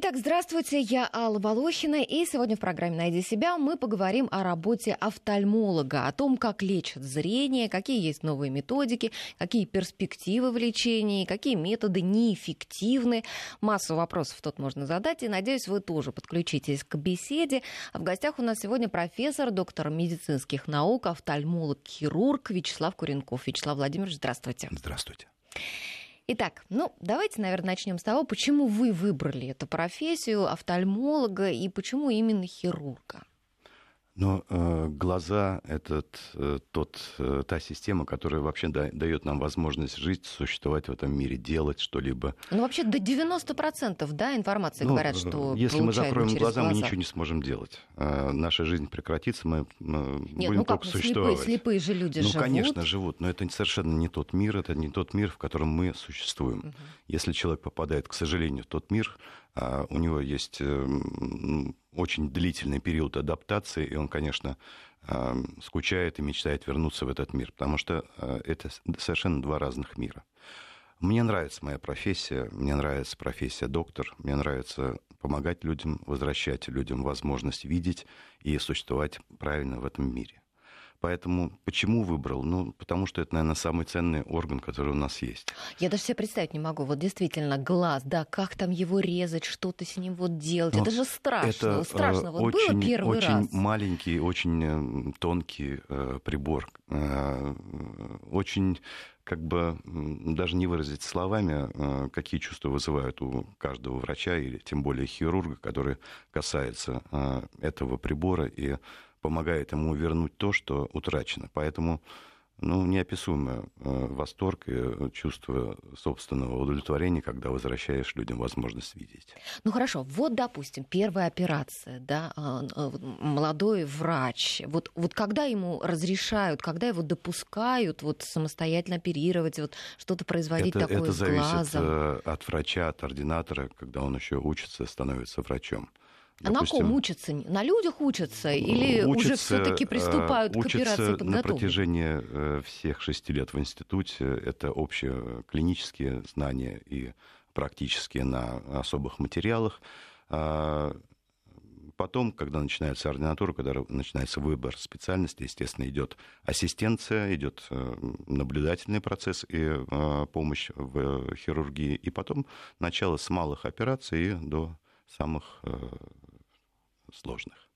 Итак, здравствуйте, я Алла Волохина, и сегодня в программе «Найди себя» мы поговорим о работе офтальмолога, о том, как лечат зрение, какие есть новые методики, какие перспективы в лечении, какие методы неэффективны. Массу вопросов тут можно задать, и, надеюсь, вы тоже подключитесь к беседе. В гостях у нас сегодня профессор, доктор медицинских наук, офтальмолог-хирург Вячеслав Куренков. Вячеслав Владимирович, здравствуйте. Здравствуйте. Итак, ну давайте, наверное, начнем с того, почему вы выбрали эту профессию офтальмолога и почему именно хирурга. Но э, глаза — это э, тот, э, та система, которая вообще да, дает нам возможность жить, существовать в этом мире, делать что-либо. Ну, вообще до 90% да, информации ну, говорят, что Если мы закроем через глаза, глаза, мы ничего не сможем делать. Э, наша жизнь прекратится, мы, мы Нет, будем ну как, только существовать. Слепые, слепые же люди ну, живут. Ну, конечно, живут, но это совершенно не тот мир, это не тот мир, в котором мы существуем. Угу. Если человек попадает, к сожалению, в тот мир, у него есть эм, очень длительный период адаптации, и он, конечно, эм, скучает и мечтает вернуться в этот мир, потому что э, это совершенно два разных мира. Мне нравится моя профессия, мне нравится профессия доктор, мне нравится помогать людям, возвращать людям возможность видеть и существовать правильно в этом мире. Поэтому почему выбрал? Ну, потому что это, наверное, самый ценный орган, который у нас есть. Я даже себе представить не могу. Вот действительно, глаз, да, как там его резать, что-то с ним вот делать. Но это же страшно. Это страшно. Вот очень, было первый очень раз. Очень маленький, очень э, тонкий э, прибор. Э, очень как бы даже не выразить словами, э, какие чувства вызывают у каждого врача, или тем более хирурга, который касается э, этого прибора и помогает ему вернуть то, что утрачено. Поэтому ну, неописуемый э, восторг и э, чувство собственного удовлетворения, когда возвращаешь людям возможность видеть. Ну хорошо, вот, допустим, первая операция, да, а, а, молодой врач, вот, вот когда ему разрешают, когда его допускают вот самостоятельно оперировать, вот что-то производить это, такое это с зависит глазом? Э, от врача, от ординатора, когда он еще учится, становится врачом. А на ком учатся? На людях учатся? Или учатся, уже все-таки приступают учатся к операции подготовки? на протяжении э, всех шести лет в институте. Это общие клинические знания и практические на особых материалах. А, потом, когда начинается ординатура, когда начинается выбор специальности, естественно, идет ассистенция, идет э, наблюдательный процесс и э, помощь в хирургии, и потом начало с малых операций до самых сложных.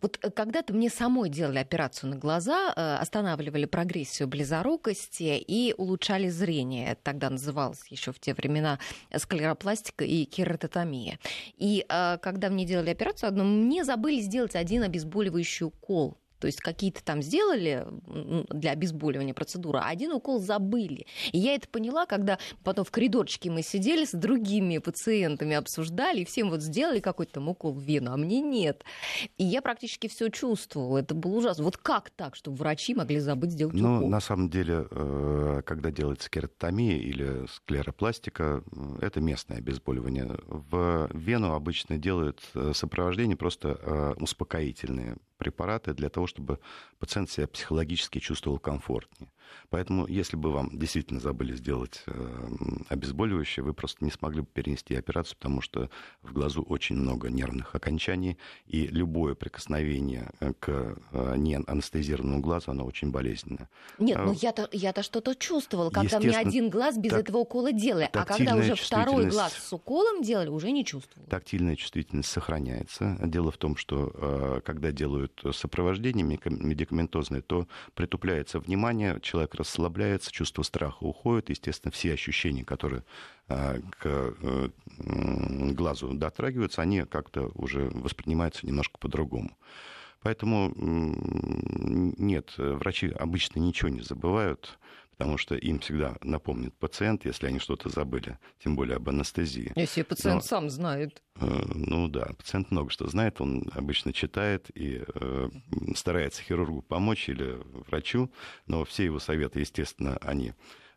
Вот э, когда-то мне самой делали операцию на глаза, э, останавливали прогрессию близорукости и улучшали зрение. Тогда называлось еще в те времена склеропластика и кератотомия. И э, когда мне делали операцию одну, мне забыли сделать один обезболивающий укол то есть какие-то там сделали для обезболивания процедуры, а один укол забыли. И я это поняла, когда потом в коридорчике мы сидели с другими пациентами, обсуждали, и всем вот сделали какой-то там укол в вену, а мне нет. И я практически все чувствовала. Это было ужасно. Вот как так, чтобы врачи могли забыть сделать ну, укол? На самом деле, э, когда делается кератомия или склеропластика, это местное обезболивание. В вену обычно делают э, сопровождение просто э, успокоительные препараты для того, чтобы пациент себя психологически чувствовал комфортнее. Поэтому, если бы вам действительно забыли сделать э, обезболивающее, вы просто не смогли бы перенести операцию, потому что в глазу очень много нервных окончаний, и любое прикосновение э, к э, неанестезированному глазу, оно очень болезненное. Нет, ну я-то, я-то что-то чувствовала, когда мне один глаз без так, этого укола делали, а когда уже второй глаз с уколом делали, уже не чувствовала. Тактильная чувствительность сохраняется. Дело в том, что когда делают сопровождение медикаментозное, то притупляется внимание, человек расслабляется, чувство страха уходит, естественно, все ощущения, которые а, к э, глазу дотрагиваются, они как-то уже воспринимаются немножко по-другому. Поэтому нет, врачи обычно ничего не забывают потому что им всегда напомнит пациент, если они что-то забыли, тем более об анестезии. Если пациент Но, сам знает. Э, ну да, пациент много что знает, он обычно читает и э, старается хирургу помочь или врачу, но все его советы, естественно, они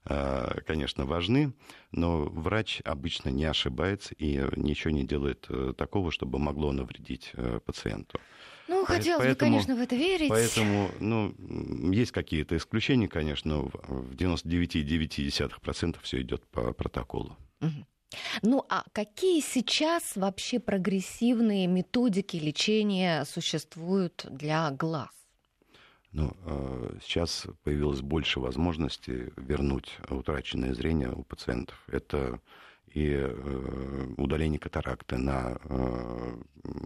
э, конечно, важны, но врач обычно не ошибается и ничего не делает э, такого, чтобы могло навредить пациенту. Ну, хотелось поэтому, бы, конечно, в это верить. Поэтому, ну, есть какие-то исключения, конечно, но в 99,9% все идет по протоколу. Угу. Ну а какие сейчас вообще прогрессивные методики лечения существуют для глаз? Ну, э, сейчас появилось больше возможностей вернуть утраченное зрение у пациентов. Это и э, удаление катаракты на э,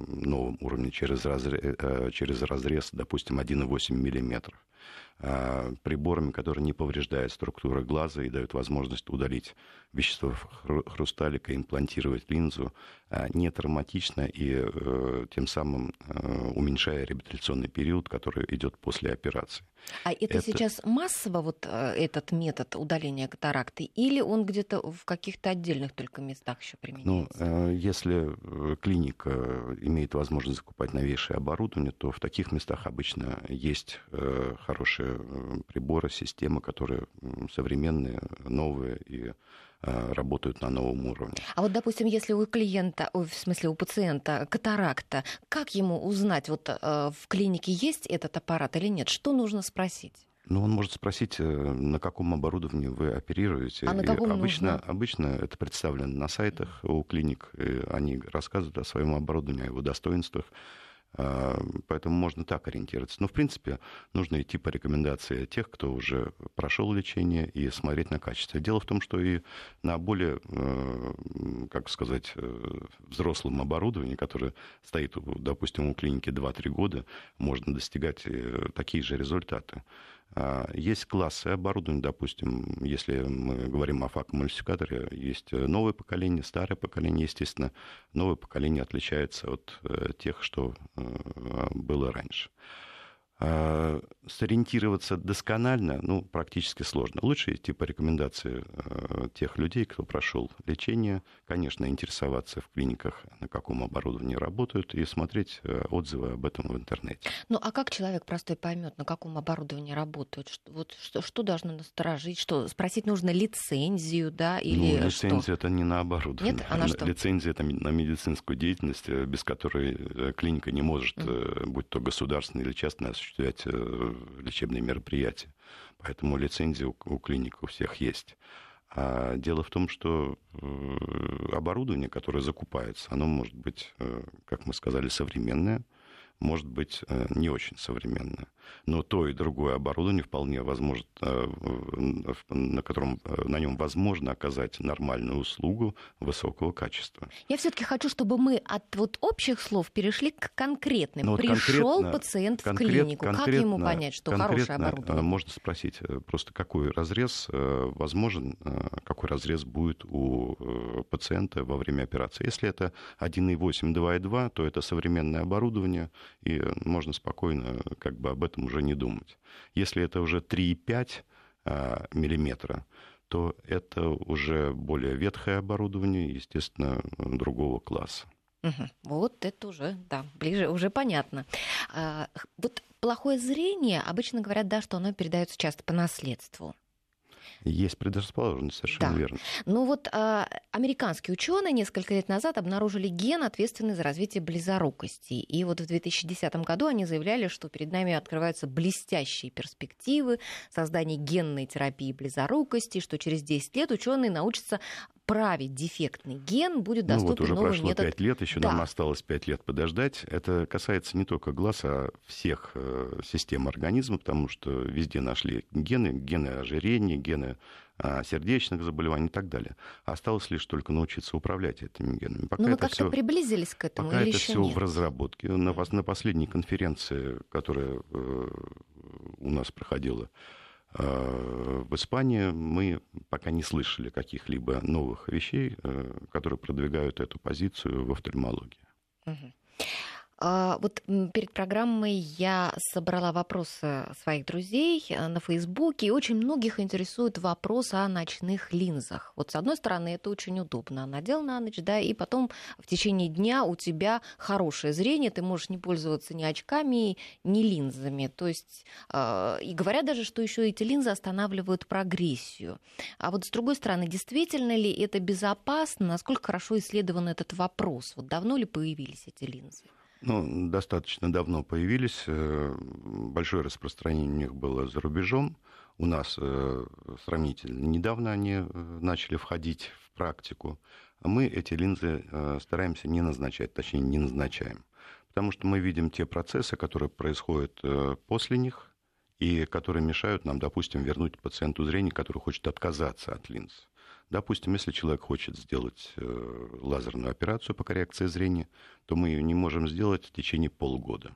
новом уровне через разрез, через разрез допустим, 1,8 миллиметров. А, приборами, которые не повреждают структуру глаза и дают возможность удалить вещество хрусталика, имплантировать линзу а, не травматично и э, тем самым э, уменьшая реабилитационный период, который идет после операции. А это, это сейчас массово вот э, этот метод удаления катаракты или он где-то в каких-то отдельных только местах еще применяется? Ну, если клиника имеет возможность закупать новейшее оборудование, то в таких местах обычно есть хорошие приборы, системы, которые современные, новые и Э, работают на новом уровне. А вот, допустим, если у клиента, в смысле у пациента катаракта, как ему узнать, вот э, в клинике есть этот аппарат или нет? Что нужно спросить? Ну, он может спросить, э, на каком оборудовании вы оперируете. А на каком обычно, нужно? обычно это представлено на сайтах у клиник. Они рассказывают о своем оборудовании, о его достоинствах. А, поэтому можно так ориентироваться. Но, в принципе, нужно идти по рекомендации тех, кто уже прошел лечение, и смотреть на качество. Дело в том, что и на более, э, как сказать, э, взрослом оборудовании, которое стоит, допустим, у клиники 2-3 года, можно достигать э, такие же результаты. А, есть классы оборудования, допустим, если мы говорим о факомультификаторе, есть новое поколение, старое поколение, естественно. Новое поколение отличается от э, тех, что э, было раньше. А, сориентироваться досконально, ну, практически сложно. Лучше идти по рекомендации э, тех людей, кто прошел лечение, конечно, интересоваться в клиниках, на каком оборудовании работают, и смотреть э, отзывы об этом в интернете. Ну, а как человек простой поймет, на каком оборудовании работают? Что, вот, что, что должно насторожить? Что, спросить нужно лицензию, да, или ну, лицензия что? это не на оборудование. Нет? А на что? Лицензия это на медицинскую деятельность, э, без которой клиника не может, mm. будь то государственная или частная, осуществлять э, лечебные мероприятия. Поэтому лицензия у, у клиник у всех есть. А дело в том, что э, оборудование, которое закупается, оно может быть, э, как мы сказали, современное, может быть не очень современное но то и другое оборудование вполне возможно, э, на котором э, на нем возможно оказать нормальную услугу высокого качества. Я все-таки хочу, чтобы мы от вот общих слов перешли к конкретным. Ну, вот Пришел пациент в клинику, как ему понять, что хорошее э, оборудование? Можно спросить просто, какой разрез возможен, какой разрез будет у пациента во время операции. Если это 1,8, 2,2, то это современное оборудование, и можно спокойно как бы об этом уже не думать. Если это уже 3,5 а, миллиметра, то это уже более ветхое оборудование, естественно, другого класса. Угу. Вот это уже, да, ближе, уже понятно. А, вот плохое зрение, обычно говорят, да, что оно передается часто по наследству. Есть предрасположенность, совершенно да. верно. Ну вот а, американские ученые несколько лет назад обнаружили ген, ответственный за развитие близорукости. И вот в 2010 году они заявляли, что перед нами открываются блестящие перспективы создания генной терапии близорукости, что через 10 лет ученые научатся править дефектный ген, будет доступен ну, вот уже новый прошло метод. 5 лет, еще да. нам осталось 5 лет подождать. Это касается не только глаз, а всех э, систем организма, потому что везде нашли гены, гены ожирения, гены а, сердечных заболеваний и так далее. Осталось лишь только научиться управлять этими генами. Пока Но мы как-то всё, приблизились к этому пока или это еще все нет? в разработке. На, на последней конференции, которая э, у нас проходила в Испании, мы пока не слышали каких-либо новых вещей, э, которые продвигают эту позицию в офтальмологии. Угу. А, вот перед программой я собрала вопросы своих друзей э, на Фейсбуке, и очень многих интересует вопрос о ночных линзах. Вот с одной стороны, это очень удобно. Надел на ночь, да, и потом в течение дня у тебя хорошее зрение, ты можешь не пользоваться ни очками, ни линзами. То есть, а, и говорят даже, что еще эти линзы останавливают прогрессию. А вот с другой стороны, действительно ли это безопасно? Насколько хорошо исследован этот вопрос? Вот давно ли появились эти линзы? Ну, достаточно давно появились. Э, большое распространение у них было за рубежом. У нас э, сравнительно недавно они э, начали входить в практику. мы эти линзы стараемся не назначать, точнее не назначаем. Потому что мы видим те процессы, которые происходят после них, и которые мешают нам, допустим, вернуть пациенту зрение, который хочет отказаться от линз. Допустим, если человек хочет сделать э, лазерную операцию по коррекции зрения, то мы ее не можем сделать в течение полугода.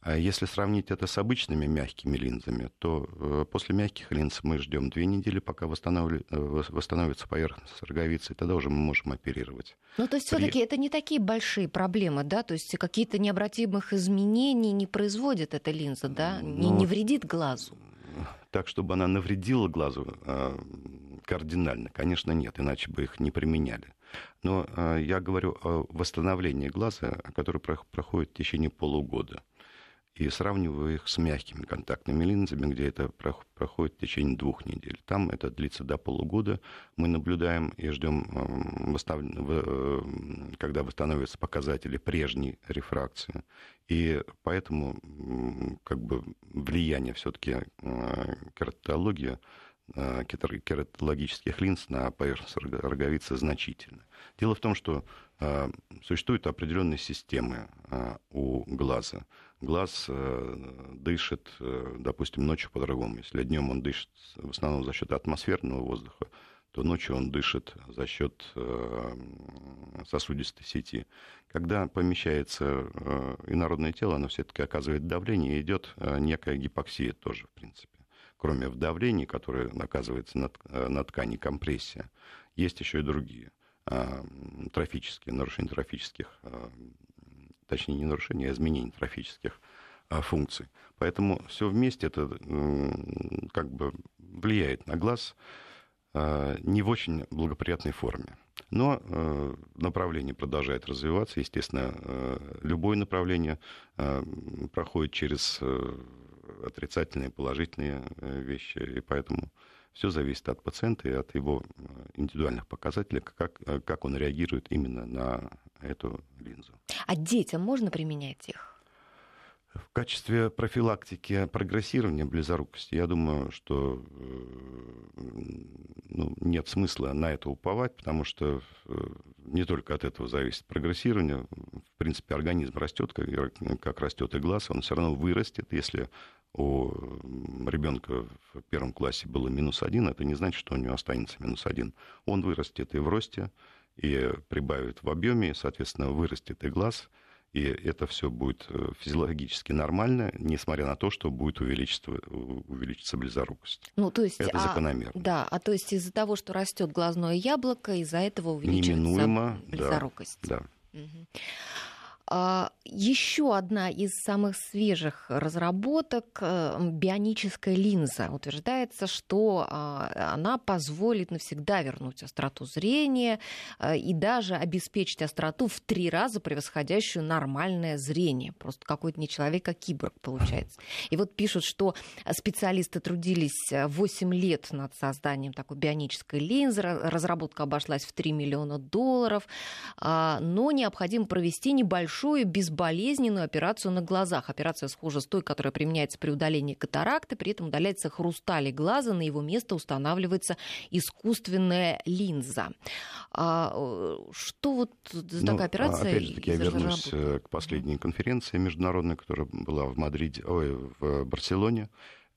А если сравнить это с обычными мягкими линзами, то э, после мягких линз мы ждем две недели, пока э, восстановится поверхность роговицы, и тогда уже мы можем оперировать. Ну, то есть При... все-таки это не такие большие проблемы, да? То есть какие-то необратимых изменений не производит эта линза, да? Ну, не, не вредит глазу? Так, чтобы она навредила глазу а, кардинально, конечно, нет, иначе бы их не применяли. Но а, я говорю о восстановлении глаза, которое проходит в течение полугода и сравниваю их с мягкими контактными линзами, где это проходит в течение двух недель. Там это длится до полугода. Мы наблюдаем и ждем, э, когда восстановятся показатели прежней рефракции. И поэтому как бы влияние все-таки э, кератологии э, кератологических линз на поверхность роговицы значительно. Дело в том, что существуют определенные системы у глаза – глаз э, дышит, э, допустим, ночью по-другому. Если днем он дышит в основном за счет атмосферного воздуха, то ночью он дышит за счет э, сосудистой сети. Когда помещается инородное тело, оно все-таки оказывает давление, и идет некая гипоксия тоже, в принципе. Кроме вдавления, которое оказывается на, на ткани компрессия, есть еще и другие трофические, нарушения трофических точнее не нарушение, а изменение трофических а, функций. Поэтому все вместе это как бы влияет на глаз а, не в очень благоприятной форме. Но э, направление продолжает развиваться. Естественно, э, любое направление э, проходит через отрицательные положительные вещи. И поэтому все зависит от пациента и от его индивидуальных показателей, как, как он реагирует именно на эту линзу. А детям можно применять их? В качестве профилактики прогрессирования близорукости, я думаю, что э, ну, нет смысла на это уповать, потому что э, не только от этого зависит прогрессирование. В принципе, организм растет, как, как растет и глаз, он все равно вырастет. Если у ребенка в первом классе было минус один, это не значит, что у него останется минус один. Он вырастет и в росте, и прибавит в объеме, соответственно, вырастет и глаз, и это все будет э, физиологически нормально, несмотря на то, что будет увеличиться, увеличиться близорукость. Ну, то есть, это а, закономерно. Да, а то есть из-за того, что растет глазное яблоко, из-за этого увеличивается Неминуемо, близорукость. Да, да. Угу. А, Еще одна из самых свежих разработок э, – бионическая линза. Утверждается, что а, она позволит навсегда вернуть остроту зрения э, и даже обеспечить остроту в три раза превосходящую нормальное зрение. Просто какой-то не человек, а киборг получается. И вот пишут, что специалисты трудились 8 лет над созданием такой бионической линзы. Разработка обошлась в 3 миллиона долларов, а, но необходимо провести небольшой большую безболезненную операцию на глазах. Операция схожа с той, которая применяется при удалении катаракты. При этом удаляется хрусталь глаза, на его место устанавливается искусственная линза. А, э, что вот за такая ну, операция? Опять же таки, я вернусь э, к последней конференции международной, которая была в Мадриде, ой, в Барселоне.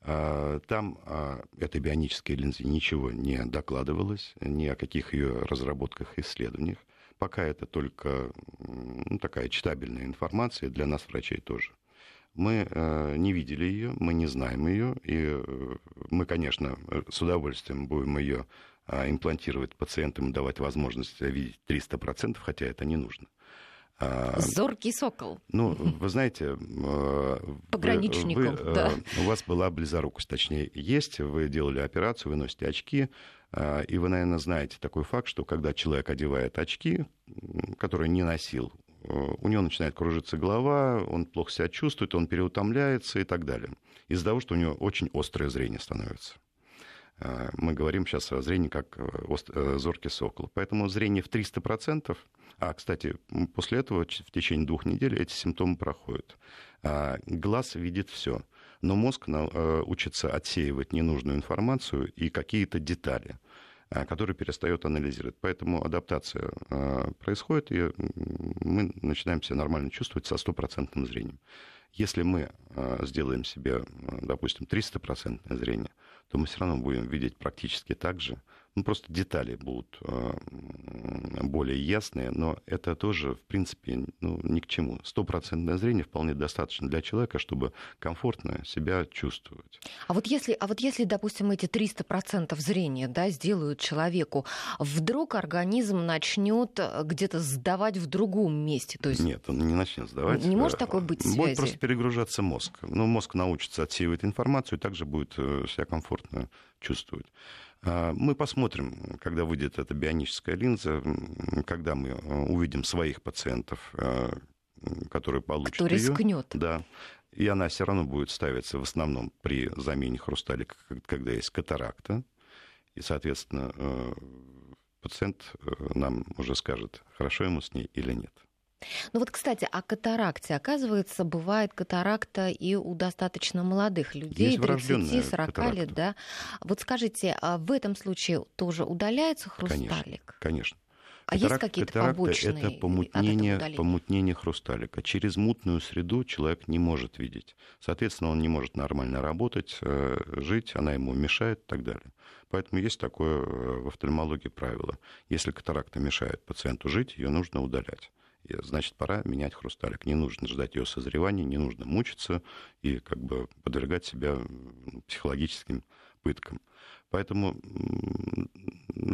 А, там о этой бионической линзе ничего не докладывалось, ни о каких ее разработках и исследованиях. Пока это только ну, такая читабельная информация, для нас, врачей, тоже. Мы э, не видели ее, мы не знаем ее, и э, мы, конечно, с удовольствием будем ее э, имплантировать пациентам и давать возможность видеть 300%, хотя это не нужно. А, Зоркий сокол. Ну, вы знаете... Э, Пограничником, вы, да. Э, у вас была близорукость, точнее, есть, вы делали операцию, вы носите очки, а, и вы, наверное, знаете такой факт, что когда человек одевает очки, которые не носил, э, у него начинает кружиться голова, он плохо себя чувствует, он переутомляется и так далее. Из-за того, что у него очень острое зрение становится. А, мы говорим сейчас о зрении как э, э, зоркий сокол. Поэтому зрение в 300%, а, кстати, после этого в течение двух недель эти симптомы проходят. А, глаз видит все но мозг э, учится отсеивать ненужную информацию и какие-то детали. который перестает анализировать. Поэтому адаптация происходит, и мы начинаем себя нормально чувствовать со стопроцентным зрением. Если мы сделаем себе, допустим, 300% зрение, то мы все равно будем видеть практически так же, ну, просто детали будут э, более ясные, но это тоже, в принципе, ну, ни к чему. Стопроцентное зрение вполне достаточно для человека, чтобы комфортно себя чувствовать. А вот если, а вот если допустим, эти 300% зрения да, сделают человеку, вдруг организм начнет э, где-то сдавать в другом месте? То есть... Нет, он не начнет сдавать. Не может такой быть связи? Будет просто перегружаться мозг. Ну, мозг научится отсеивать информацию, и также будет себя комфортно чувствовать. А, мы посмотрим, когда выйдет эта бионическая линза, когда мы э, увидим своих пациентов, э, которые получат Кто рискнет. Да. И она все равно будет ставиться в основном при замене хрусталика, когда есть катаракта. И, соответственно, э, пациент нам уже скажет, хорошо ему с ней или нет. Ну вот, кстати, о катаракте. Оказывается, бывает катаракта и у достаточно молодых людей, 30-40 лет, да? Вот скажите, а в этом случае тоже удаляется хрусталик? Конечно, конечно. А Катарак, есть какие-то побочные это помутнение, помутнение хрусталика. Через мутную среду человек не может видеть. Соответственно, он не может нормально работать, э, жить, она ему мешает и так далее. Поэтому есть такое э, в офтальмологии правило. Если катаракта мешает пациенту жить, ее нужно удалять значит, пора менять хрусталик. Не нужно ждать ее созревания, не нужно мучиться и как бы подвергать себя психологическим пыткам. Поэтому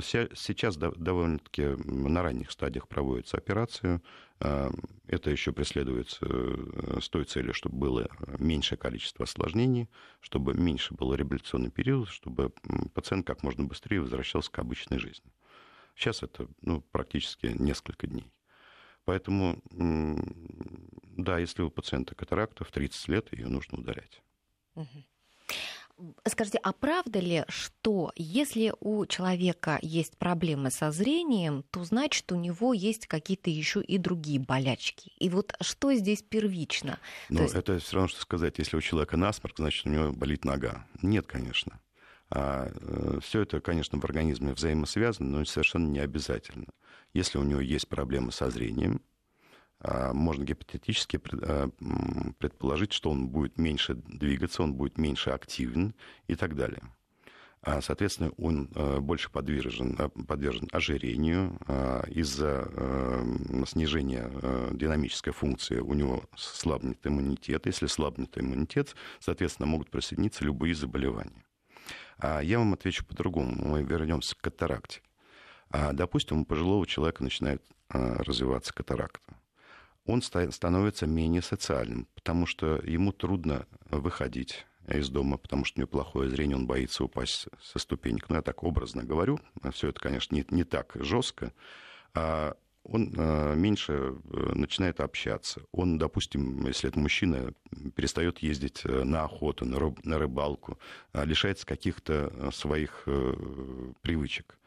сейчас довольно-таки на ранних стадиях проводится операция. А, это еще преследуется э, с той целью, чтобы было меньшее количество осложнений, чтобы меньше был революционный период, чтобы пациент как можно быстрее возвращался к обычной жизни. Сейчас это ну, практически несколько дней. Поэтому, да, если у пациента катаракта в 30 лет, ее нужно удалять. Скажите, а правда ли, что если у человека есть проблемы со зрением, то значит у него есть какие-то еще и другие болячки? И вот что здесь первично? Ну, есть... это все равно, что сказать, если у человека насморк, значит у него болит нога. Нет, конечно. А, э, все это, конечно, в организме взаимосвязано, но совершенно не обязательно. Если у него есть проблемы со зрением, а, можно гипотетически а, предположить, что он будет меньше двигаться, он будет меньше активен и так далее. Соответственно, он больше подвержен, подвержен ожирению. Из-за снижения динамической функции у него слабнет иммунитет. Если слабнет иммунитет, соответственно, могут присоединиться любые заболевания. Я вам отвечу по-другому. Мы вернемся к катаракте. Допустим, у пожилого человека начинает развиваться катаракта он становится менее социальным, потому что ему трудно выходить из дома, потому что у него плохое зрение, он боится упасть со ступенек. Ну, я так образно говорю, все это, конечно, не, не так жестко. Он а, меньше э, начинает общаться. Он, допустим, если это мужчина, перестает ездить э, на охоту, на, рыб, на рыбалку, лишается каких-то э, своих привычек.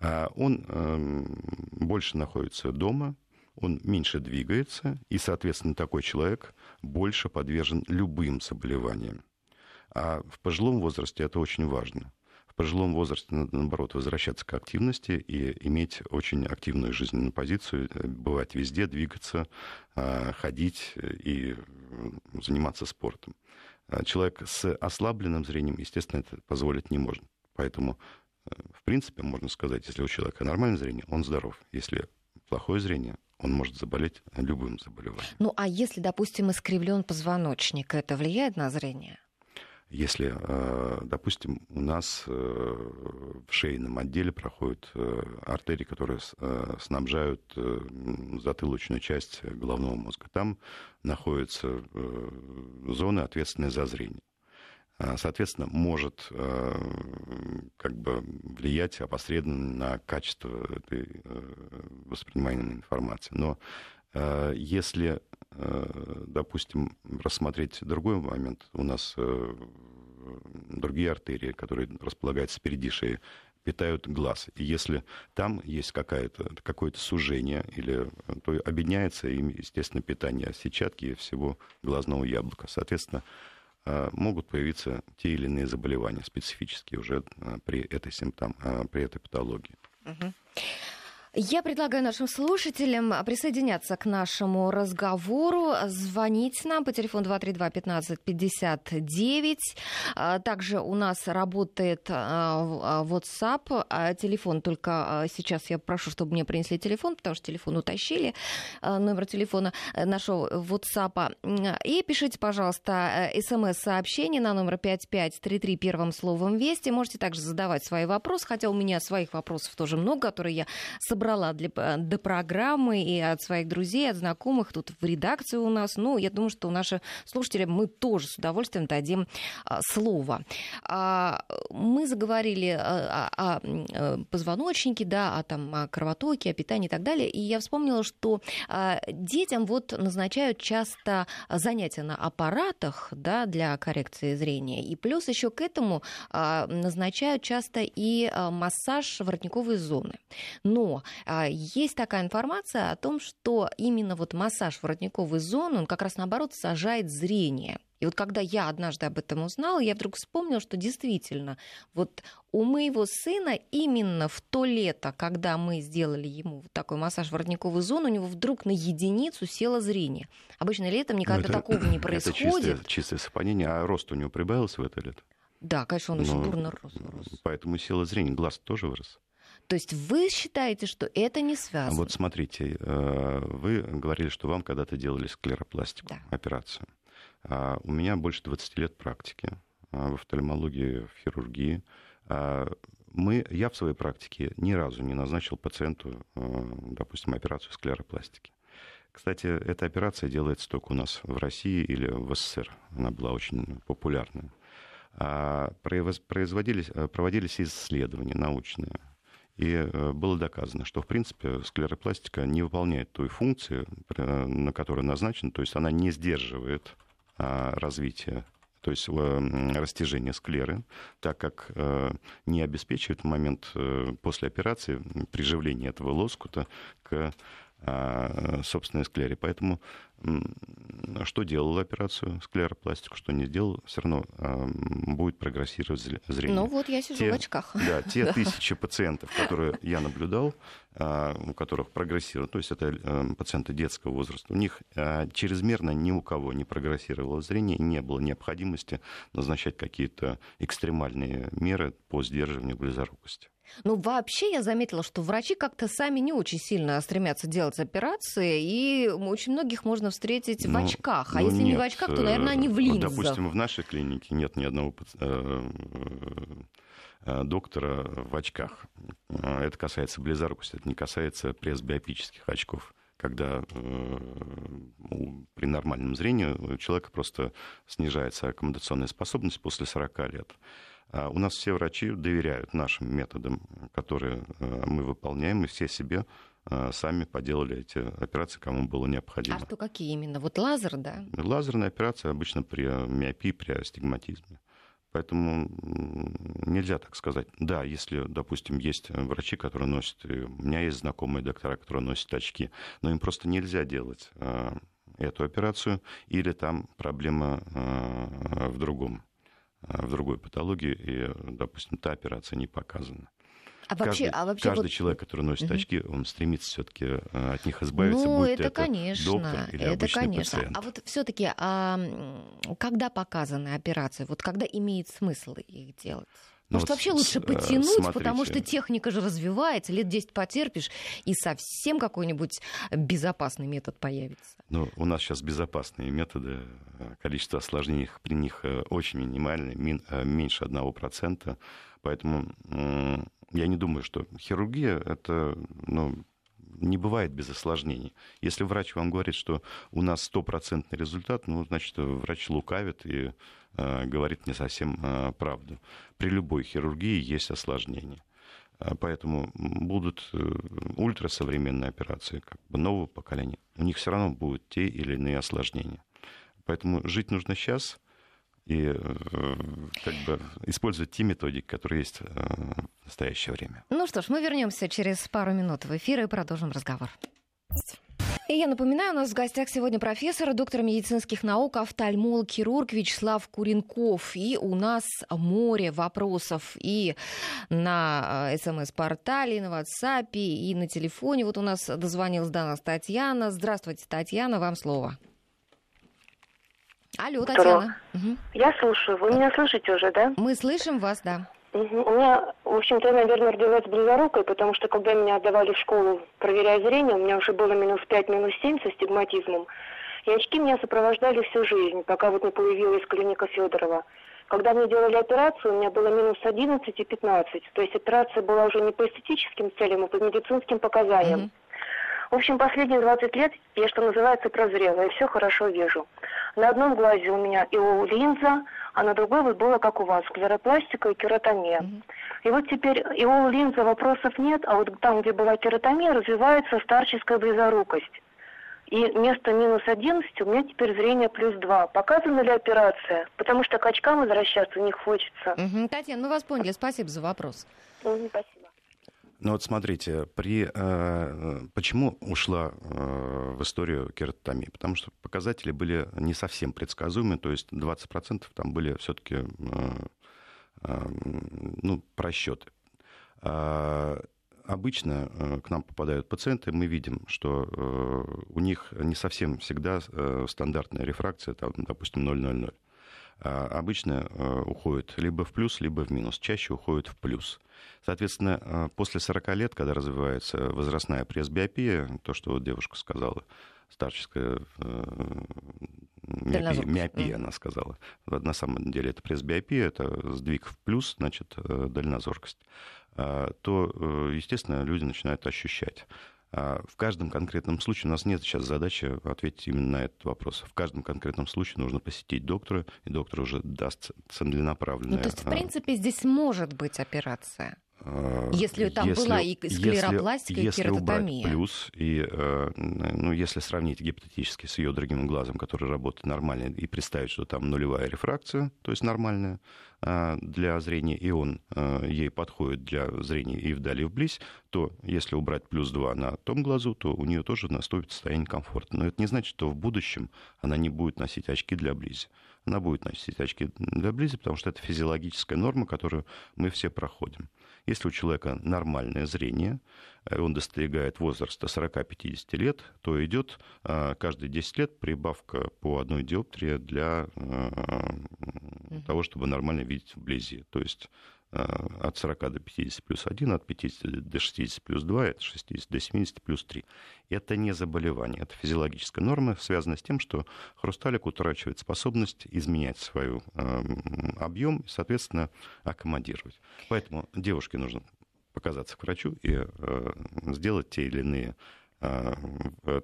А он эм, больше находится дома, он меньше двигается, и, соответственно, такой человек больше подвержен любым заболеваниям. А в пожилом возрасте это очень важно. Пожилом возрасте надо, наоборот, возвращаться к активности и иметь очень активную жизненную позицию, бывать везде, двигаться, а, ходить и заниматься спортом. А человек с ослабленным зрением, естественно, это позволить не может. Поэтому, э, в принципе, можно сказать, если у человека нормальное зрение, он здоров. Если плохое зрение, он может заболеть любым заболеванием. Ну а если, допустим, искривлен позвоночник, это влияет на зрение? Если, э, допустим, у нас э, в шейном отделе проходят э, артерии, которые снабжают затылочную часть головного мозга, там находятся зоны, ответственные за зрение. Соответственно, может как бы влиять опосредованно на качество этой воспринимаемой информации. Но если, допустим, рассмотреть другой момент, у нас другие артерии, которые располагаются впереди шеи, питают глаз. И если там есть какое-то какое сужение, или, то объединяется им, естественно, питание сетчатки и всего глазного яблока. Соответственно, могут появиться те или иные заболевания специфические уже при этой симптом, при этой патологии. Угу. Я предлагаю нашим слушателям присоединяться к нашему разговору, звонить нам по телефону 232-1559. А, также у нас работает а, WhatsApp, а, телефон, только сейчас я прошу, чтобы мне принесли телефон, потому что телефон утащили, номер телефона нашего WhatsApp. И пишите, пожалуйста, смс-сообщение на номер 5533 первым словом «Вести». Можете также задавать свои вопросы, хотя у меня своих вопросов тоже много, которые я собрала собрала для, э, до программы и от своих друзей, от знакомых тут в редакции у нас. Ну, я думаю, что наши слушатели мы тоже с удовольствием дадим а, слово. А, мы заговорили э, о, о, о позвоночнике, да, о, там, о кровотоке, о питании и так далее. И я вспомнила, что а, детям вот назначают часто занятия на аппаратах да, для коррекции зрения. И плюс еще к этому назначают часто и массаж воротниковой зоны. Но есть такая информация о том, что именно вот массаж воротниковой зоны, он как раз наоборот сажает зрение. И вот когда я однажды об этом узнала, я вдруг вспомнила, что действительно, вот у моего сына именно в то лето, когда мы сделали ему вот такой массаж воротниковой зоны, у него вдруг на единицу село зрение. Обычно летом никогда это, такого не происходит. Это чистое, чистое совпадение. А рост у него прибавился в это лето? Да, конечно, он Но, очень бурно рос, рос. Поэтому сила зрения, глаз тоже вырос. То есть вы считаете, что это не связано? Вот смотрите, э, вы говорили, что вам когда-то делали склеропластику, да. операцию. А у меня больше 20 лет практики а, в офтальмологии, в хирургии. А, мы, я в своей практике ни разу не назначил пациенту, э, допустим, операцию склеропластики. Кстати, эта операция делается только у нас в России или в СССР. Она была очень популярна. Производились, э, проводились исследования научные и э, было доказано, что, в принципе, склеропластика не выполняет той функции, э, на которую назначена, то есть она не сдерживает а, развитие то есть растяжение склеры, так как э, не обеспечивает момент после операции приживления этого лоскута к собственной склере. Поэтому что делал операцию склеропластику, что не сделал, все равно э, будет прогрессировать зрение. Ну вот я сижу те, в очках. Да, те тысячи пациентов, которые я наблюдал, э, у которых прогрессирует, то есть это э, пациенты детского возраста, у них чрезмерно ни у кого не прогрессировало зрение, не было необходимости назначать какие-то экстремальные меры по сдерживанию близорукости. Ну, вообще я заметила, что врачи как-то сами не очень сильно стремятся делать операции, и очень многих можно встретить ну, в очках. А ну, если нет, не в очках, то, наверное, они в э, линзах. Допустим, в нашей клинике нет ни одного э, э, доктора в очках. Это касается близорукости, это не касается пресс-биопических очков когда э, при нормальном зрении у человека просто снижается аккомодационная способность после 40 лет. А у нас все врачи доверяют нашим методам, которые э, мы выполняем, и все себе э, сами поделали эти операции, кому было необходимо. А что какие именно? Вот лазер, да? Лазерная операция обычно при миопии, при астигматизме. Поэтому нельзя так сказать. Да, если, допустим, есть врачи, которые носят... У меня есть знакомые доктора, которые носят очки, но им просто нельзя делать э, эту операцию, или там проблема в другом. А, в другой патологии, и, допустим, та операция не показана. А вообще, каждый, а вообще каждый вот... человек, который носит угу. очки, он стремится все-таки э, от них избавиться, ну, будь это, это конечно, доктор или это обычный конечно. пациент. А вот все-таки, а, когда показаны операции, вот когда имеет смысл их делать? Ну Может, вот вообще лучше э, потянуть, смотрите. потому что техника же развивается, лет 10 потерпишь, и совсем какой-нибудь безопасный метод появится. Ну, у нас сейчас безопасные методы, э, количество осложнений при них э, очень минимальное, меньше 1%, поэтому я не думаю, что хирургия — это ну, не бывает без осложнений. Если врач вам говорит, что у нас стопроцентный результат, ну, значит, врач лукавит и говорит не совсем э, правду. При любой хирургии есть осложнения. Э, поэтому будут э, ультрасовременные операции, как бы нового поколения. У них все равно будут те или иные осложнения. Поэтому жить нужно сейчас – и э, как бы использовать те методики, которые есть э, в настоящее время. Ну что ж, мы вернемся через пару минут в эфир и продолжим разговор. И я напоминаю, у нас в гостях сегодня профессор, доктор медицинских наук, офтальмолог, хирург Вячеслав Куренков. И у нас море вопросов и на э, СМС-портале, и на WhatsApp, и на телефоне. Вот у нас дозвонилась до нас Татьяна. Здравствуйте, Татьяна, вам слово. Алло, Татьяна. Угу. Я слушаю. Вы меня слышите уже, да? Мы слышим вас, да. У меня, в общем-то, наверное, родилась близорукой, потому что когда меня отдавали в школу, проверяя зрение, у меня уже было минус 5, минус 7 со стигматизмом. И очки меня сопровождали всю жизнь, пока вот не появилась клиника Федорова. Когда мне делали операцию, у меня было минус 11 и 15. То есть операция была уже не по эстетическим целям, а по медицинским показаниям. Mm-hmm. В общем, последние 20 лет я, что называется, прозрела, и все хорошо вижу. На одном глазе у меня и у линза, а на другой вот было, как у вас, склеропластика и кератомия. Mm-hmm. И вот теперь и у линза вопросов нет, а вот там, где была кератомия, развивается старческая близорукость. И вместо минус 11 у меня теперь зрение плюс 2. Показана ли операция? Потому что к очкам возвращаться не хочется. Угу. Татьяна, мы вас поняли. Спасибо за вопрос. Угу, спасибо. Ну вот смотрите, при, э, почему ушла э, в историю кератомия? Потому что показатели были не совсем предсказуемы, то есть 20% там были все-таки э, э, ну, просчеты. А обычно э, к нам попадают пациенты, мы видим, что э, у них не совсем всегда э, стандартная рефракция, там, допустим, 0,00. А обычно э, уходит либо в плюс, либо в минус. Чаще уходит в плюс. Соответственно, э, после 40 лет, когда развивается возрастная пресбиопия, то, что вот девушка сказала, старческая э, миопия, миопия она сказала. На самом деле это пресбиопия, это сдвиг в плюс, значит, э, дальнозоркость. А, то, естественно, люди начинают ощущать. А в каждом конкретном случае у нас нет сейчас задачи ответить именно на этот вопрос. В каждом конкретном случае нужно посетить доктора, и доктор уже даст целенаправленное... Ну, то есть, в принципе, здесь может быть операция? А, если там если, была и склеропластика, если, и кератотомия. Если плюс, и, э, ну, если сравнить гипотетически с ее другим глазом, который работает нормально, и представить, что там нулевая рефракция, то есть нормальная а, для зрения, и он э, ей подходит для зрения и вдали, и вблизь, то если убрать плюс 2 на том глазу, то у нее тоже наступит состояние комфорта. Но это не значит, что в будущем она не будет носить очки для близи. Она будет носить очки для близи, потому что это физиологическая норма, которую мы все проходим. Если у человека нормальное зрение, он достигает возраста 40-50 лет, то идет э, каждые 10 лет прибавка по одной диоптрии для э, того, чтобы нормально видеть вблизи. То есть от 40 до 50 плюс 1, от 50 до 60 плюс 2, от 60 до 70 плюс 3. Это не заболевание, это физиологическая норма, связанная с тем, что хрусталик утрачивает способность изменять свой э, объем и, соответственно, аккомодировать. Поэтому девушке нужно показаться к врачу и э, сделать те или иные Э,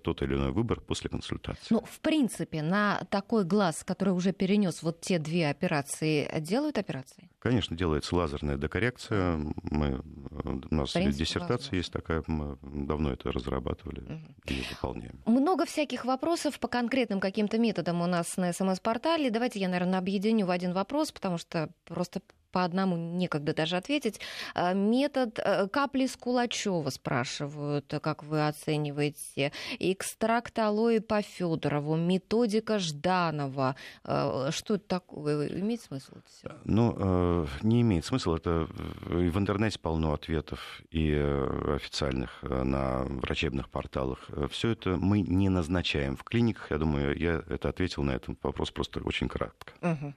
тот или иной выбор после консультации. Ну, в принципе, на такой глаз, который уже перенес вот те две операции, делают операции? Конечно, делается лазерная декоррекция. Мы, у нас принципе, диссертация возможно. есть такая, мы давно это разрабатывали угу. и выполняем. Много всяких вопросов по конкретным каким-то методам у нас на СМС-портале. Давайте я, наверное, объединю в один вопрос, потому что просто по одному некогда даже ответить. А, метод э, капли с Кулачева спрашивают, как вы оцениваете. Экстракт алоэ по Федорову, методика Жданова. А, что это такое? Имеет смысл это все? Ну, э, не имеет смысла. Это и в интернете полно ответов и э, официальных на врачебных порталах. Все это мы не назначаем в клиниках. Я думаю, я это ответил на этот вопрос просто очень кратко. Угу.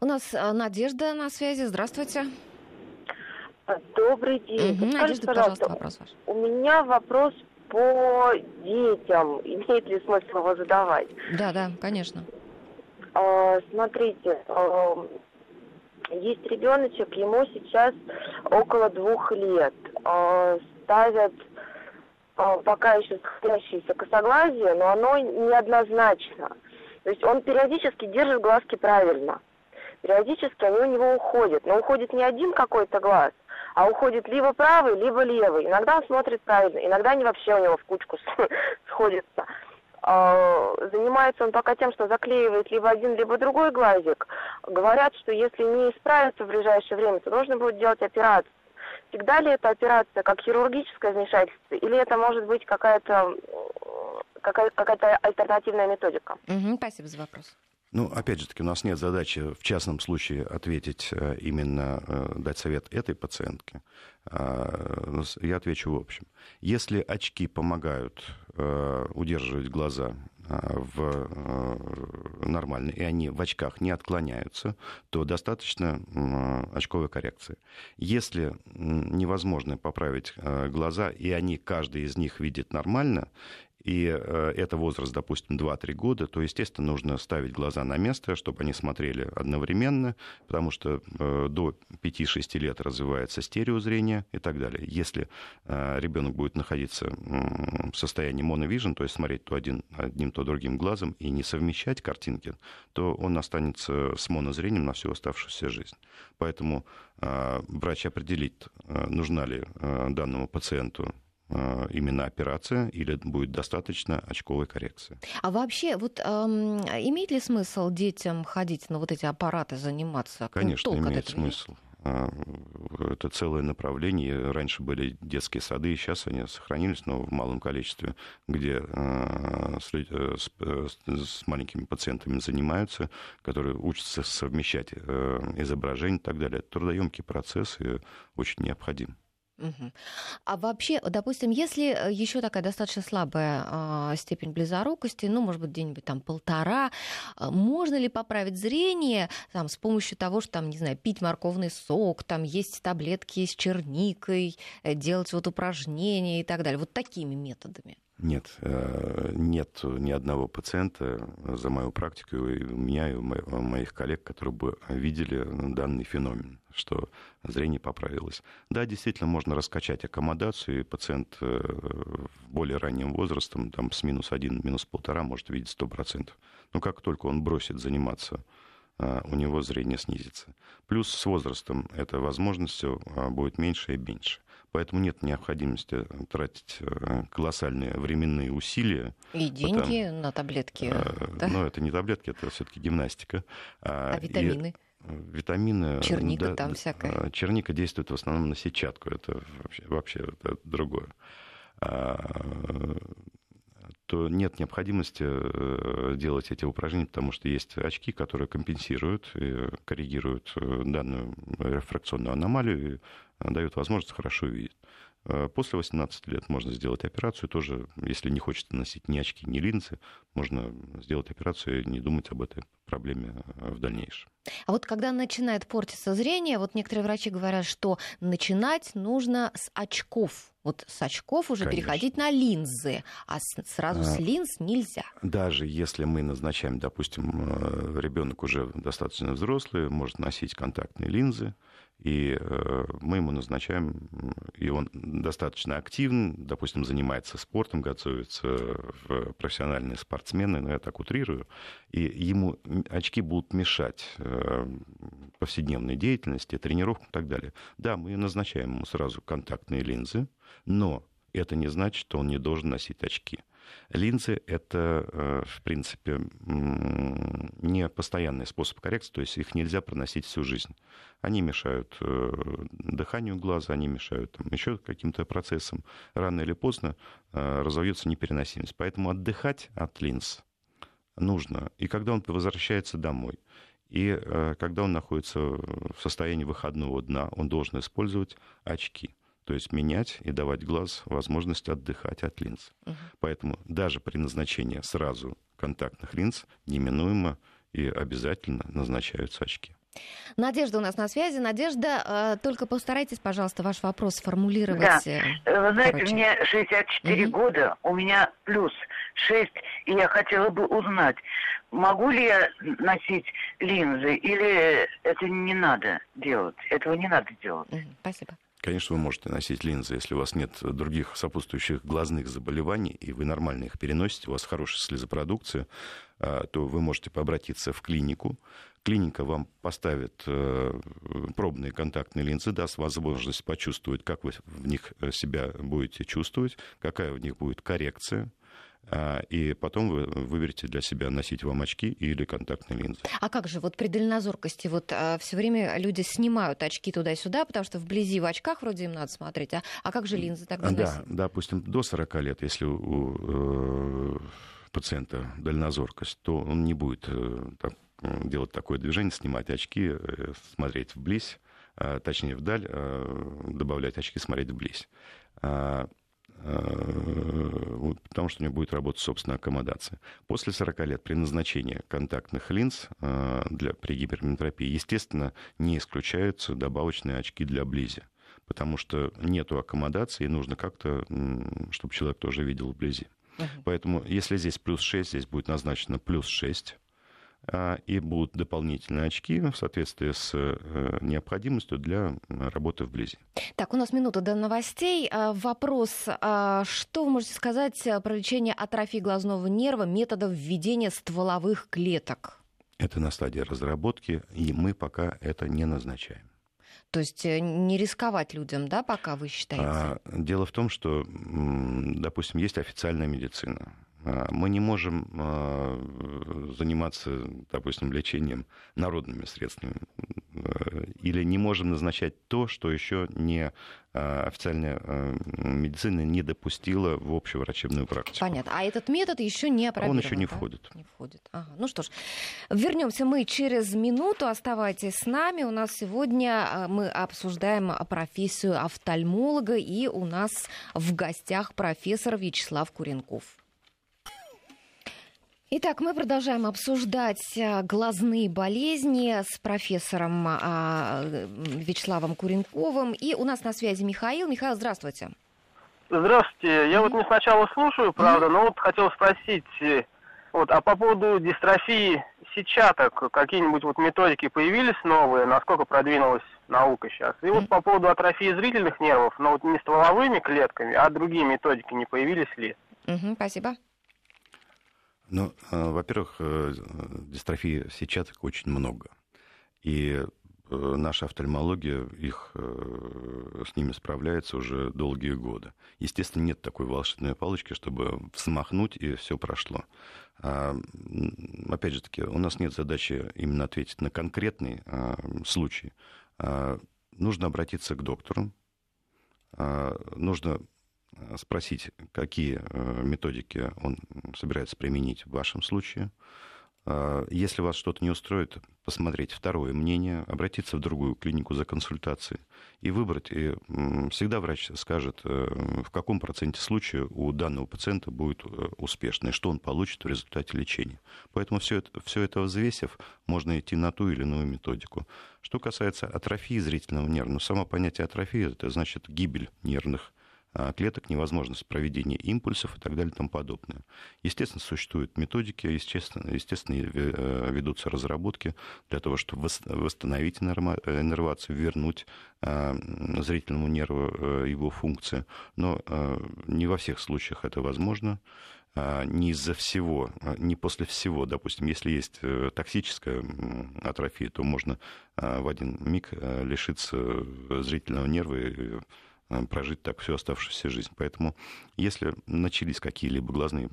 У нас Надежда на связи. Здравствуйте. Здравствуйте. Добрый день. Угу, Надежда, пожалуйста, вопрос ваш. У меня вопрос по детям. Имеет ли смысл его задавать? Да, да, конечно. А, смотрите, а, есть ребеночек, ему сейчас около двух лет. А, ставят а, пока еще сходящееся косоглазие, но оно неоднозначно. То есть он периодически держит глазки правильно периодически они у него уходят. Но уходит не один какой-то глаз, а уходит либо правый, либо левый. Иногда он смотрит правильно, иногда они вообще у него в кучку сходятся. А, занимается он пока тем, что заклеивает либо один, либо другой глазик. Говорят, что если не исправится в ближайшее время, то нужно будет делать операцию. Всегда ли эта операция как хирургическое вмешательство, или это может быть какая-то какая-то альтернативная методика. Угу, спасибо за вопрос. Ну, опять же таки, у нас нет задачи в частном случае ответить э, именно, э, дать совет этой пациентке. А, я отвечу в общем. Если очки помогают э, удерживать глаза в нормально, и они в очках не отклоняются, то достаточно очковой коррекции. Если невозможно поправить глаза, и они, каждый из них видит нормально, и э, это возраст, допустим, 2-3 года, то, естественно, нужно ставить глаза на место, чтобы они смотрели одновременно, потому что э, до 5-6 лет развивается стереозрение и так далее. Если э, ребенок будет находиться в состоянии моновижн, то есть смотреть то один, одним, то другим глазом и не совмещать картинки, то он останется с монозрением на всю оставшуюся жизнь. Поэтому врач определит, нужна ли данному пациенту именно операция или будет достаточно очковой коррекции. А вообще, вот эм, имеет ли смысл детям ходить на вот эти аппараты, заниматься? Конечно, имеет смысл. А, это целое направление. Раньше были детские сады, сейчас они сохранились, но в малом количестве, где э, э, с маленькими пациентами занимаются, которые учатся совмещать изображения и так далее. Трудоемкий процесс и очень необходим. А вообще, допустим, если э, еще такая достаточно слабая э, степень близорукости, ну, может быть, где-нибудь там полтора, э, можно ли поправить зрение там, с помощью того, что, там, не знаю, пить морковный сок, там есть таблетки с черникой, э, делать вот упражнения и так далее, вот такими методами? Нет, э, нет ни одного пациента за мою практику, и у меня, и у моих коллег, которые бы видели данный феномен, что зрение поправилось. Да, действительно, можно раскачать аккомодацию, и пациент э, в более раннем возрастом, там с минус один, минус полтора, может видеть 100%. Но как только он бросит заниматься э, у него зрение снизится. Плюс с возрастом эта возможность будет меньше и меньше. Поэтому нет необходимости тратить э, колоссальные временные усилия. И деньги потому, на таблетки. Э, да? Но это не таблетки, это все-таки гимнастика. А, а витамины? И э, витамины. Черника да, там всякая. Черника действует в основном на сетчатку. Это вообще, вообще это другое. То нет необходимости делать эти упражнения, потому что есть очки, которые компенсируют и коррегируют данную рефракционную аномалию, дают возможность хорошо видеть. Э, после 18 лет можно сделать операцию тоже, если не хочется носить ни очки, ни линзы, можно сделать операцию и не думать об этой проблеме э, в дальнейшем. А вот когда начинает портиться зрение, вот некоторые врачи говорят, что начинать нужно с очков. Вот с очков уже Конечно. переходить на линзы, а сразу а, с линз нельзя. Даже если мы назначаем, допустим, э, ребенок уже достаточно взрослый, может носить контактные линзы, и э, мы ему назначаем, и он достаточно активен, допустим, занимается спортом, готовится в профессиональные спортсмены, но я так утрирую, и ему очки будут мешать э, повседневной деятельности, тренировкам и так далее. Да, мы назначаем ему сразу контактные линзы, но это не значит, что он не должен носить очки. Линзы — это, э, в принципе, не постоянный способ коррекции, то есть их нельзя проносить всю жизнь. Они мешают э, дыханию глаза, они мешают там, еще каким-то процессам. Рано или поздно разовьется непереносимость. Поэтому отдыхать от линз нужно. И когда он возвращается домой, и когда он находится в состоянии выходного дна, он должен использовать очки – то есть менять и давать глаз возможность отдыхать от линз. Угу. Поэтому даже при назначении сразу контактных линз неминуемо и обязательно назначаются очки. Надежда у нас на связи. Надежда, э, только постарайтесь, пожалуйста, ваш вопрос сформулировать. Да. Э, вы знаете, короче. мне 64 угу. года, у меня плюс 6, и я хотела бы узнать, могу ли я носить линзы, или это не надо делать, этого не надо делать. Спасибо. Конечно, вы можете носить линзы, если у вас нет других сопутствующих глазных заболеваний, и вы нормально их переносите, у вас хорошая слезопродукция, а, то вы можете обратиться в клинику. Клиника вам поставит э, пробные контактные линзы, даст возможность почувствовать, как вы в них себя будете чувствовать, какая у них будет коррекция, и потом вы выберете для себя, носить вам очки или контактные линзы. А как же, вот при дальнозоркости, вот а, все время люди снимают очки туда-сюда, потому что вблизи в очках вроде им надо смотреть, а, а как же линзы тогда Да, носить? допустим, до 40 лет, если у э, пациента дальнозоркость, то он не будет э, так, делать такое движение, снимать очки, э, смотреть вблизь, э, точнее вдаль, добавлять очки, смотреть вблизь. Э, потому что у него будет работать собственная аккомодация. После 40 лет при назначении контактных линз э, для, при гиперметропии, естественно, не исключаются добавочные очки для близи, потому что нету аккомодации, и нужно как-то, чтобы человек тоже видел вблизи. Uh-huh. Поэтому, если здесь плюс 6, здесь будет назначено плюс 6 а, и будут дополнительные очки в соответствии с э, необходимостью для работы вблизи. Так, у нас минута до новостей. А, вопрос, а, что вы можете сказать про лечение атрофии глазного нерва методом введения стволовых клеток? Это на стадии разработки, и мы пока это не назначаем. То есть э, не рисковать людям, да, пока вы считаете? Дело в том, что, допустим, есть официальная медицина. А, мы не можем а, заниматься, допустим, лечением народными средствами э, или не можем назначать то, что еще не а, официальная медицина не допустила в общеврачебную практику. Понятно. А этот метод еще не опробован? Он еще не да? входит. Не входит. Ага. Ну что ж, вернемся мы через минуту. Оставайтесь с нами. У нас сегодня мы обсуждаем профессию офтальмолога, и у нас в гостях профессор Вячеслав Куренков. Итак, мы продолжаем обсуждать э, глазные болезни с профессором а, Вячеславом Куренковым. И у нас на связи Михаил. Михаил, здравствуйте. Здравствуйте. Я вот не сначала слушаю, правда, но вот хотел спросить, э, вот, а по поводу дистрофии сетчаток, какие-нибудь вот методики появились новые, насколько продвинулась наука сейчас? И вот по поводу атрофии зрительных нервов, но вот не стволовыми клетками, а другие методики не появились ли? Угу, спасибо. Ну, э, во-первых, э, дистрофии сетчаток очень много. И э, наша офтальмология их с ними справляется уже долгие годы. Естественно, нет такой волшебной палочки, чтобы взмахнуть и все прошло. А, опять же таки, у нас нет задачи именно ответить на конкретный а, случай. А, нужно обратиться к доктору, нужно Э, спросить, какие э, методики он собирается применить в вашем случае. Э, если вас что-то не устроит, посмотреть второе мнение, обратиться в другую клинику за консультацией и выбрать. И всегда врач скажет, в каком проценте случаев у данного пациента будет успешно и что он получит в результате лечения. Поэтому все это, все это взвесив, можно идти на ту или иную методику. Что касается атрофии зрительного нерва, ну, само понятие атрофии – это значит гибель нервных клеток, невозможность проведения импульсов и так далее и тому подобное. Естественно, существуют методики, естественно, естественно э, ведутся разработки для того, чтобы восстановить иннервацию, вернуть а, зрительному нерву э, его функции. Но э, не во всех случаях это возможно а, не из-за всего, не после всего. Допустим, если есть токсическая атрофия, то можно в один миг лишиться зрительного нерва и Э, прожить так всю оставшуюся жизнь. Поэтому, если начались какие-либо глазные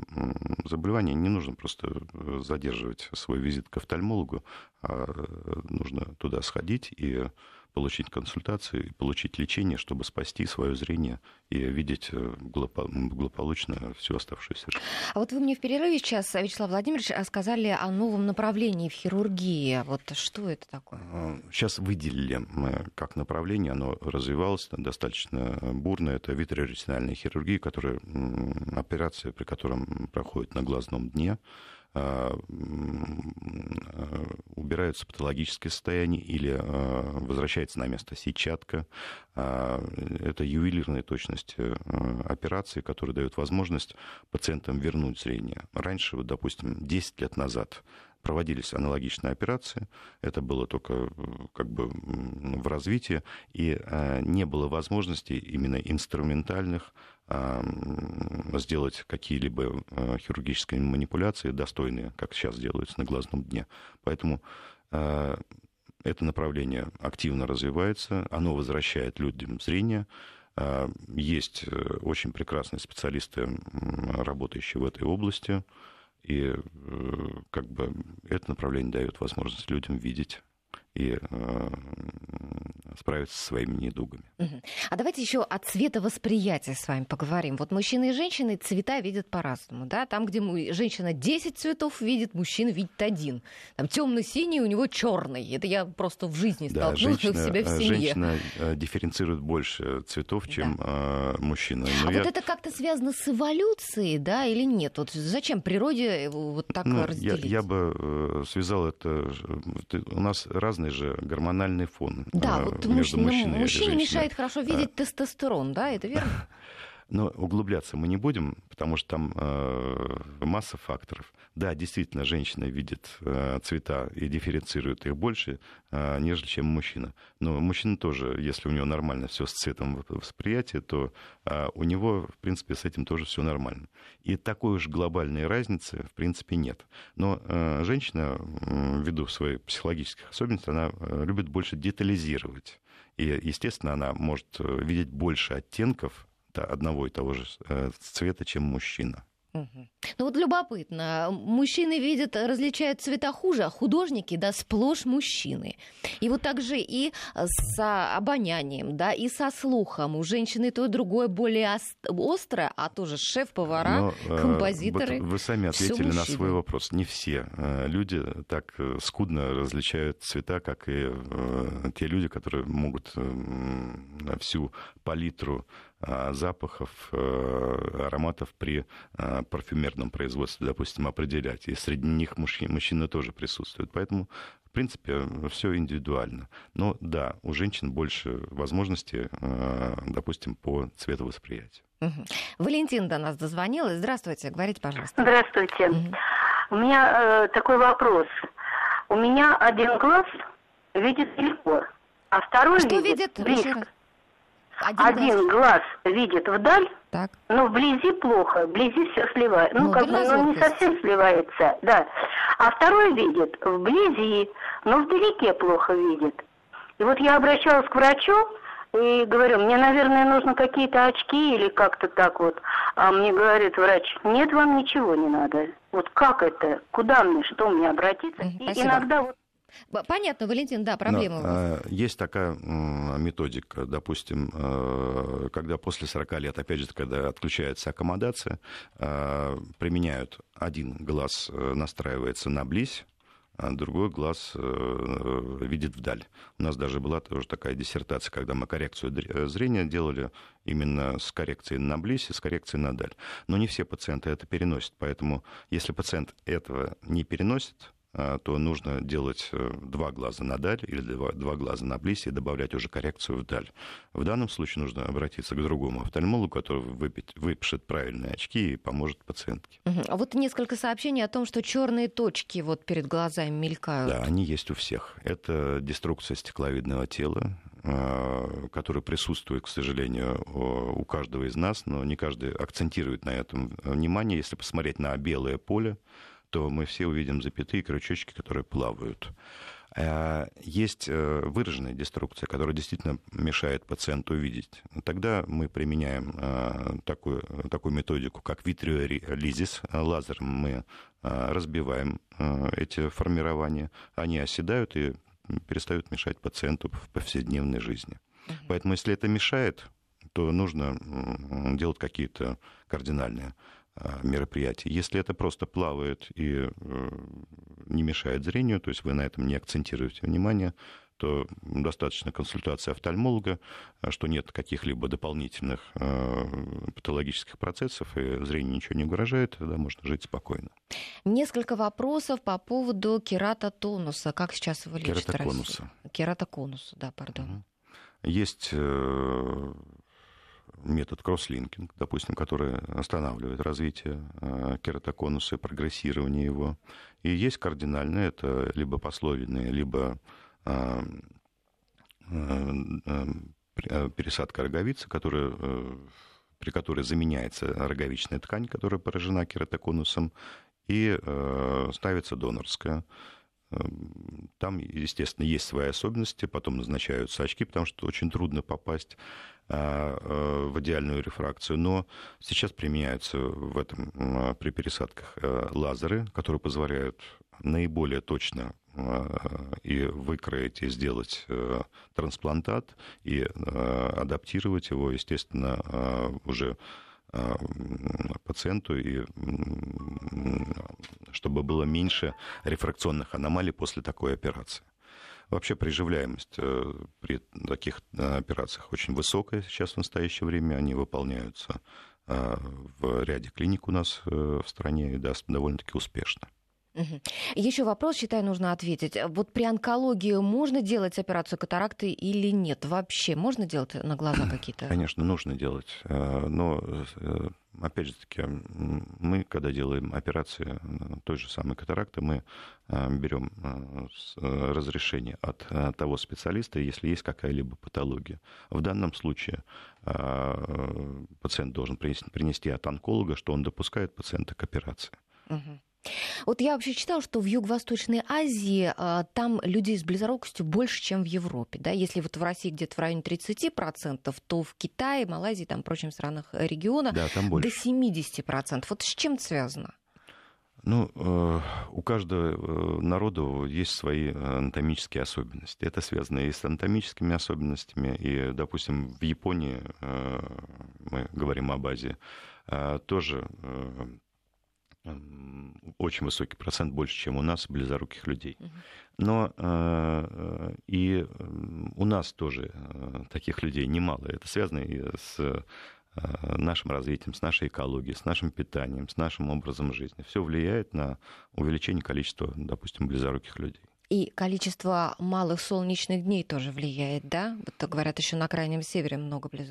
заболевания, не нужно просто э, задерживать свой визит к офтальмологу, а э, нужно туда сходить и получить консультацию и получить лечение, чтобы спасти свое зрение и видеть э, благополучно всю оставшуюся жизнь. А вот вы мне в перерыве сейчас, Вячеслав Владимирович, сказали о новом направлении в хирургии. Вот что это такое? Сейчас выделили как направление, оно развивалось достаточно бурно. Это витреоретинальная хирургия, которая, операция, при котором проходит на глазном дне. А, а, убираются патологическое состояние или а, возвращается на место сетчатка. Это ювелирная точность э, операции, которая дает возможность пациентам вернуть зрение. Раньше, вот, допустим, 10 лет назад проводились аналогичные операции. Это было только как бы в развитии, и не было возможности именно инструментальных сделать какие-либо э, хирургические манипуляции достойные, как сейчас делаются на глазном дне. Поэтому э, это направление активно развивается, оно возвращает людям зрение. Есть очень прекрасные специалисты, работающие в этой области, и как бы это направление дает возможность людям видеть и э, справиться со своими недугами. А давайте еще о цветовосприятии с вами поговорим. Вот мужчины и женщины цвета видят по-разному. Да? Там, где женщина 10 цветов видит, мужчина видит один. Там темно-синий, у него черный. Это я просто в жизни да, столкнулась женщина, у себя в семье. Женщина э, дифференцирует больше цветов, чем да. э, мужчина. Но а я... вот это как-то связано с эволюцией, да, или нет? Вот зачем природе вот так ну, разделить? Я, я бы э, связал это... У нас разные же гормональный фон. Да, вот между мужчиной, мужчиной мужчине мешает хорошо видеть тестостерон, да, это верно? Но углубляться мы не будем, потому что там э, масса факторов. Да, действительно, женщина видит э, цвета и дифференцирует их больше, э, нежели чем мужчина. Но мужчина тоже, если у него нормально все с цветом восприятия, то э, у него, в принципе, с этим тоже все нормально. И такой уж глобальной разницы, в принципе, нет. Но э, женщина, э, ввиду своих психологических особенностей, она э, любит больше детализировать. И, естественно, она может э, видеть больше оттенков одного и того же э, цвета, чем мужчина. Угу. Ну вот любопытно, мужчины видят, различают цвета хуже, а художники, да, сплошь мужчины. И вот так же и с обонянием, да, и со слухом. У женщины то и другое более острое, а тоже шеф-повара, Но, э, композиторы. Вот вы сами ответили на свой вопрос. Не все э, люди так скудно различают цвета, как и те люди, которые могут всю палитру запахов, э, ароматов при а, парфюмерном производстве, допустим, определять. И среди них мужчины, мужчины тоже присутствуют. Поэтому, в принципе, все индивидуально. Но да, у женщин больше возможностей, э, допустим, по цветовосприятию. Угу. Валентин до нас дозвонилась. Здравствуйте, говорите, пожалуйста. Здравствуйте. Угу. У меня э, такой вопрос. У меня один глаз видит далеко, а второй Что видит, видит? близко. Один, Один глаз. глаз видит вдаль, так. но вблизи плохо, вблизи все сливается. Ну, ну как бы, ну, не совсем сливается, да. А второй видит вблизи, но вдалеке плохо видит. И вот я обращалась к врачу, и говорю, мне, наверное, нужно какие-то очки или как-то так вот. А мне говорит врач, нет, вам ничего не надо. Вот как это? Куда мне, что мне обратиться? Спасибо. И иногда вот Понятно, Валентин, да, проблема. Но, есть такая методика, допустим, э, когда после 40 лет, опять же, когда отключается аккомодация, э, применяют один глаз э, настраивается на близь, а другой глаз видит вдаль. У нас даже была тоже такая диссертация, когда мы коррекцию зрения делали именно с коррекцией на близь и с коррекцией на даль. Но не все пациенты это переносят, поэтому если пациент этого не переносит, а, то нужно делать э, два глаза на даль или два, два глаза на близ и добавлять уже коррекцию вдаль. В данном случае нужно обратиться к другому офтальмологу, который выпить, выпишет правильные очки и поможет пациентке. Угу. А вот несколько сообщений о том, что черные точки вот перед глазами мелькают. Да, они есть у всех. Это деструкция стекловидного тела, а, который присутствует, к сожалению, у каждого из нас, но не каждый акцентирует на этом внимание. Если посмотреть на белое поле, то мы все увидим запятые крючочки, которые плавают. Э, есть э, выраженная деструкция, которая действительно мешает пациенту увидеть. Тогда мы применяем э, такую, такую методику, как витриолизис. Лазером мы разбиваем эти формирования, они оседают и перестают мешать пациенту в повседневной жизни. Поэтому если это мешает, то нужно делать какие-то кардинальные а, мероприятий. Если это просто плавает и э, не мешает зрению, то есть вы на этом не акцентируете внимание, то достаточно консультации офтальмолога, а, что нет каких-либо дополнительных э, патологических процессов, и зрение ничего не угрожает, тогда можно жить спокойно. Несколько вопросов по поводу кератотонуса. Как сейчас его лечат? Кератоконуса. Кератоконуса, да, пардон. Есть э, метод кросслинкинг, допустим, который останавливает развитие э, кератоконуса и прогрессирование его. И есть кардинальные, это либо пословные, либо э, э, пересадка роговицы, которая, при которой заменяется роговичная ткань, которая поражена кератоконусом, и ставится донорская. Там, естественно, есть свои особенности, потом назначаются очки, потому что очень трудно попасть в идеальную рефракцию. Но сейчас применяются в этом, при пересадках лазеры, которые позволяют наиболее точно и выкроить, и сделать трансплантат, и адаптировать его, естественно, уже Э, пациенту, и чтобы было меньше рефракционных аномалий после такой операции. Вообще приживляемость э, при таких э, операциях очень высокая сейчас в настоящее время. Они выполняются в ряде клиник у нас в стране и да, довольно-таки успешно. Угу. Еще вопрос, считаю, нужно ответить. Вот при онкологии можно делать операцию катаракты или нет? Вообще можно делать на глаза какие-то? Конечно, нужно делать. Э, но, э, опять же таки, мы, когда делаем операции той же самой катаракты, мы э, берем разрешение от того специалиста, если есть какая-либо патология. В данном случае пациент должен принести от онколога, что он допускает пациента к операции. Угу. Вот я вообще читала, что в Юго-Восточной Азии а, там людей с близорукостью больше, чем в Европе. Да? Если вот в России где-то в районе 30%, то в Китае, Малайзии, там, прочих странах региона да, там до 70%. Вот с чем это связано? Ну, э, у каждого э, народа есть свои анатомические особенности. Это связано и с анатомическими особенностями, и, допустим, в Японии, э, мы говорим об Азии, тоже очень высокий процент, больше, чем у нас, близоруких людей. Но э, и у нас тоже э, таких людей немало. Это связано и с э, нашим развитием, с нашей экологией, с нашим питанием, с нашим образом жизни. Все влияет на увеличение количества, допустим, близоруких людей. И количество малых солнечных дней тоже влияет, да? Вот говорят, еще на крайнем севере много близ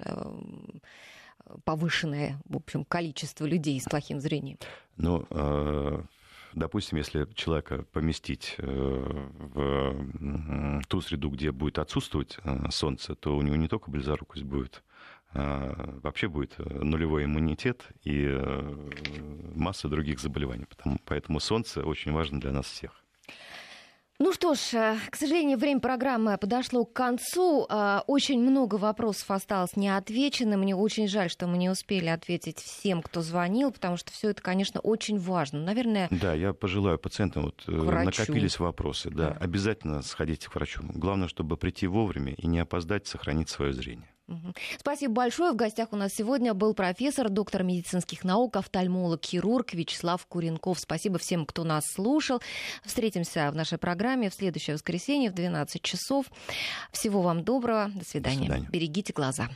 повышенное, в общем, количество людей с плохим зрением? Ну, э, допустим, если человека поместить э, в ту среду, где будет отсутствовать э, солнце, то у него не только близорукость будет, а вообще будет нулевой иммунитет и масса других заболеваний. Поэтому солнце очень важно для нас всех. Ну что ж, э, к сожалению, время программы подошло к концу. Э, очень много вопросов осталось неотвеченным. Мне очень жаль, что мы не успели ответить всем, кто звонил, потому что все это, конечно, очень важно. Наверное. Да, я пожелаю пациентам, вот э, накопились вопросы, да, да, обязательно сходите к врачу. Главное, чтобы прийти вовремя и не опоздать, сохранить свое зрение. Спасибо большое. В гостях у нас сегодня был профессор, доктор медицинских наук, офтальмолог, хирург Вячеслав Куренков. Спасибо всем, кто нас слушал. Встретимся в нашей программе в следующее воскресенье в 12 часов. Всего вам доброго. До свидания. До свидания. Берегите глаза.